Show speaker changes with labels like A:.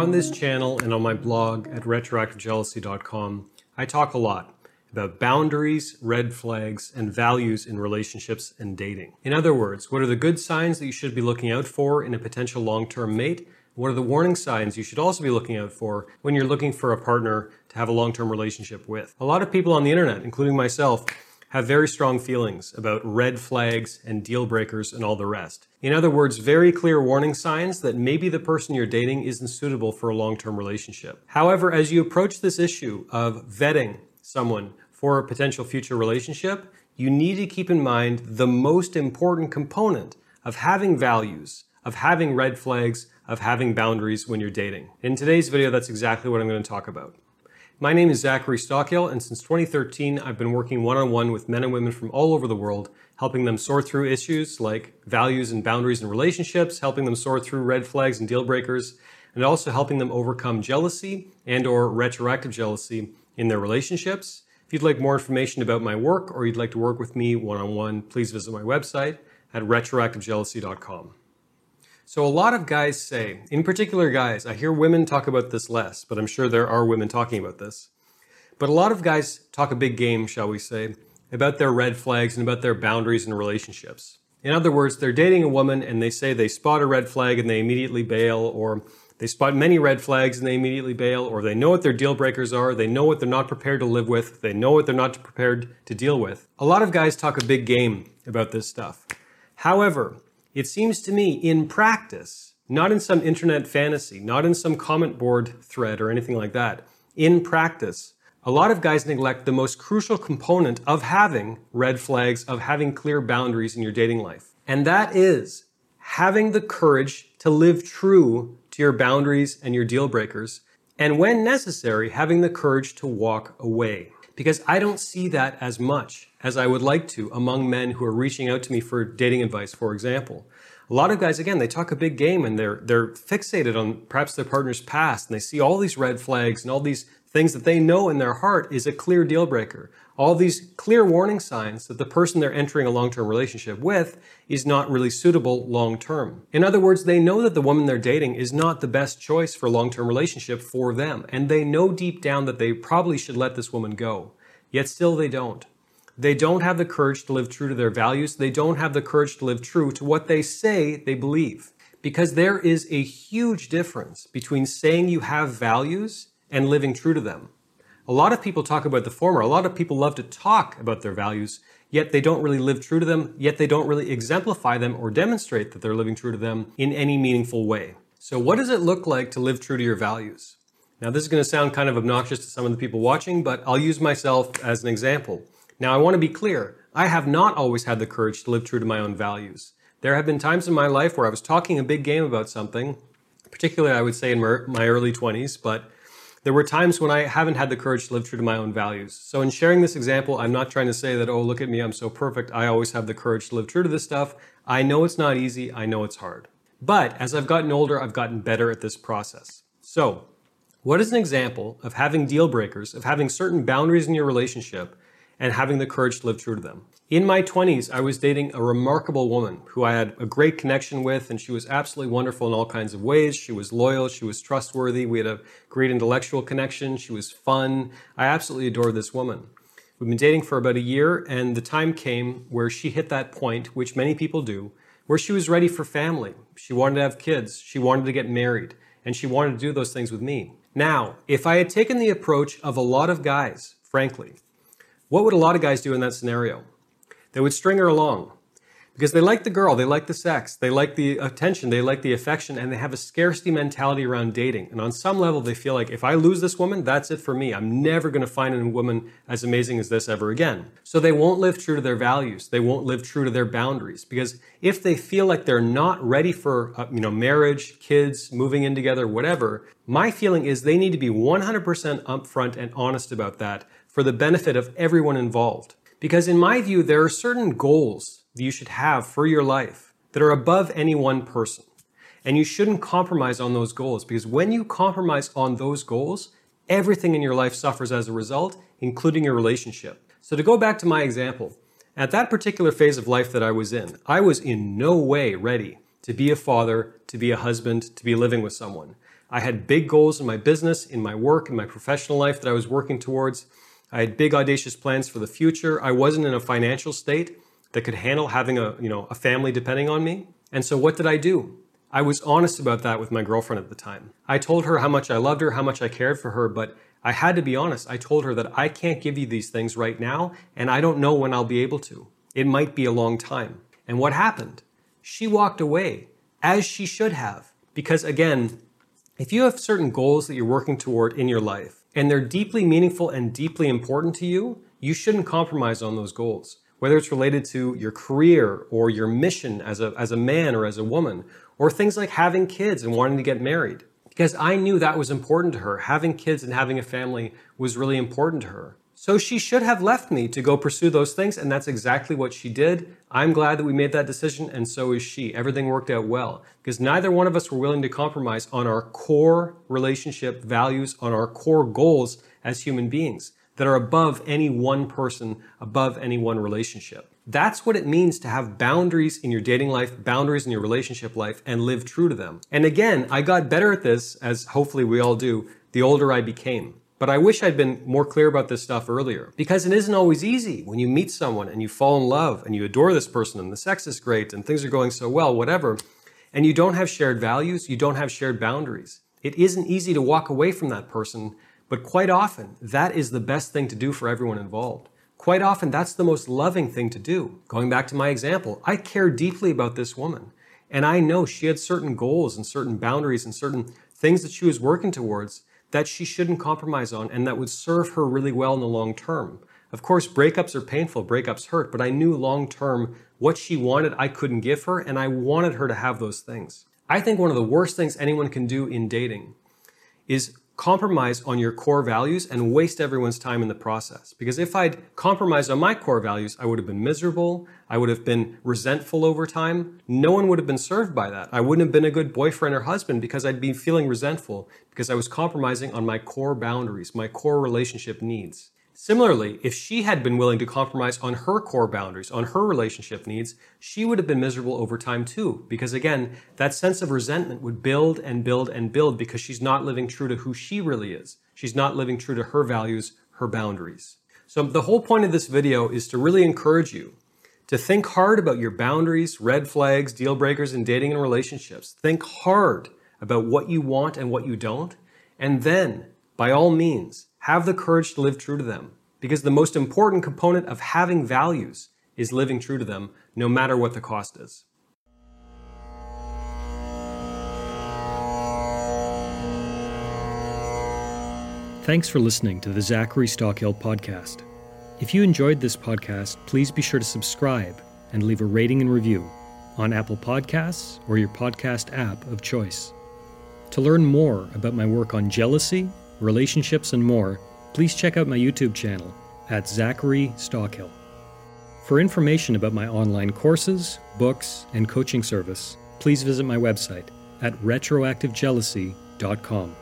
A: On this channel and on my blog at retroactivejealousy.com, I talk a lot about boundaries, red flags, and values in relationships and dating. In other words, what are the good signs that you should be looking out for in a potential long term mate? What are the warning signs you should also be looking out for when you're looking for a partner to have a long term relationship with? A lot of people on the internet, including myself, have very strong feelings about red flags and deal breakers and all the rest. In other words, very clear warning signs that maybe the person you're dating isn't suitable for a long term relationship. However, as you approach this issue of vetting someone for a potential future relationship, you need to keep in mind the most important component of having values, of having red flags, of having boundaries when you're dating. In today's video, that's exactly what I'm going to talk about. My name is Zachary Stockill, and since 2013, I've been working one on one with men and women from all over the world, helping them sort through issues like values and boundaries in relationships, helping them sort through red flags and deal breakers, and also helping them overcome jealousy and or retroactive jealousy in their relationships. If you'd like more information about my work or you'd like to work with me one-on-one, please visit my website at retroactivejealousy.com. So a lot of guys say, in particular guys, I hear women talk about this less, but I'm sure there are women talking about this. But a lot of guys talk a big game, shall we say, about their red flags and about their boundaries in relationships. In other words, they're dating a woman and they say they spot a red flag and they immediately bail, or they spot many red flags and they immediately bail, or they know what their deal breakers are, they know what they're not prepared to live with, they know what they're not prepared to deal with. A lot of guys talk a big game about this stuff. However, it seems to me in practice, not in some internet fantasy, not in some comment board thread or anything like that, in practice, a lot of guys neglect the most crucial component of having red flags, of having clear boundaries in your dating life. And that is having the courage to live true to your boundaries and your deal breakers. And when necessary, having the courage to walk away. Because I don't see that as much as I would like to among men who are reaching out to me for dating advice, for example. A lot of guys, again, they talk a big game and they're they're fixated on perhaps their partner's past and they see all these red flags and all these things that they know in their heart is a clear deal breaker. All these clear warning signs that the person they're entering a long-term relationship with is not really suitable long-term. In other words, they know that the woman they're dating is not the best choice for a long-term relationship for them, and they know deep down that they probably should let this woman go. Yet still they don't. They don't have the courage to live true to their values. They don't have the courage to live true to what they say they believe. Because there is a huge difference between saying you have values and living true to them. A lot of people talk about the former. A lot of people love to talk about their values, yet they don't really live true to them, yet they don't really exemplify them or demonstrate that they're living true to them in any meaningful way. So, what does it look like to live true to your values? Now, this is going to sound kind of obnoxious to some of the people watching, but I'll use myself as an example. Now, I want to be clear. I have not always had the courage to live true to my own values. There have been times in my life where I was talking a big game about something, particularly I would say in my early 20s, but there were times when I haven't had the courage to live true to my own values. So in sharing this example, I'm not trying to say that, oh, look at me, I'm so perfect. I always have the courage to live true to this stuff. I know it's not easy. I know it's hard. But as I've gotten older, I've gotten better at this process. So what is an example of having deal breakers, of having certain boundaries in your relationship and having the courage to live true to them. In my 20s, I was dating a remarkable woman who I had a great connection with, and she was absolutely wonderful in all kinds of ways. She was loyal, she was trustworthy, we had a great intellectual connection, she was fun. I absolutely adored this woman. We've been dating for about a year, and the time came where she hit that point, which many people do, where she was ready for family. She wanted to have kids, she wanted to get married, and she wanted to do those things with me. Now, if I had taken the approach of a lot of guys, frankly, what would a lot of guys do in that scenario? They would string her along because they like the girl, they like the sex, they like the attention, they like the affection, and they have a scarcity mentality around dating. And on some level, they feel like if I lose this woman, that's it for me. I'm never going to find a woman as amazing as this ever again. So they won't live true to their values. They won't live true to their boundaries because if they feel like they're not ready for uh, you know marriage, kids, moving in together, whatever, my feeling is they need to be 100% upfront and honest about that for the benefit of everyone involved. Because in my view, there are certain goals that you should have for your life that are above any one person. And you shouldn't compromise on those goals because when you compromise on those goals, everything in your life suffers as a result, including your relationship. So to go back to my example, At that particular phase of life that I was in, I was in no way ready to be a father, to be a husband, to be living with someone. I had big goals in my business, in my work, in my professional life that I was working towards. I had big audacious plans for the future. I wasn't in a financial state that could handle having a, you know, a family depending on me. And so what did I do? I was honest about that with my girlfriend at the time. I told her how much I loved her, how much I cared for her, but I had to be honest. I told her that I can't give you these things right now, and I don't know when I'll be able to. It might be a long time. And what happened? She walked away, as she should have. Because again, if you have certain goals that you're working toward in your life, and they're deeply meaningful and deeply important to you, you shouldn't compromise on those goals. Whether it's related to your career or your mission as a, as a man or as a woman, or things like having kids and wanting to get married because I knew that was important to her. Having kids and having a family was really important to her. So she should have left me to go pursue those things, and that's exactly what she did. I'm glad that we made that decision, and so is she. Everything worked out well because neither one of us were willing to compromise on our core relationship values, on our core goals as human beings that are above any one person, above any one relationship. That's what it means to have boundaries in your dating life, boundaries in your relationship life, and live true to them. And again, I got better at this, as hopefully we all do, the older I became. But I wish I'd been more clear about this stuff earlier because it isn't always easy when you meet someone and you fall in love and you adore this person and the sex is great and things are going so well, whatever, and you don't have shared values, you don't have shared boundaries. It isn't easy to walk away from that person, but quite often that is the best thing to do for everyone involved. Quite often, that's the most loving thing to do. Going back to my example, I care deeply about this woman. And I know she had certain goals and certain boundaries and certain things that she was working towards that she shouldn't compromise on and that would serve her really well in the long term. Of course, breakups are painful, breakups hurt, but I knew long term what she wanted I couldn't give her, and I wanted her to have those things. I think one of the worst things anyone can do in dating is compromise on your core values and waste everyone's time in the process. Because if I'd compromised on my core values, I would have been miserable. I would have been resentful over time. No one would have been served by that. I wouldn't have been a good boyfriend or husband because I'd be feeling resentful because I was compromising on my core boundaries, my core relationship needs. Similarly, if she had been willing to compromise on her core boundaries, on her relationship needs, she would have been miserable over time too. Because again, that sense of resentment would build and build and build because she's not living true to who she really is. She's not living true to her values, her boundaries. So the whole point of this video is to really encourage you to think hard about your boundaries, red flags, deal breakers in dating and relationships. Think hard about what you want and what you don't. And then, by all means, have the courage to live true to them. Because the most important component of having values is living true to them, no matter what the cost is. Thanks for listening to the Zachary Stockill podcast. If you enjoyed this podcast, please be sure to subscribe and leave a rating and review on Apple Podcasts or your podcast app of choice. To learn more about my work on jealousy, relationships, and more, please check out my YouTube channel at Zachary Stockill. For information about my online courses, books, and coaching service, please visit my website at retroactivejealousy.com.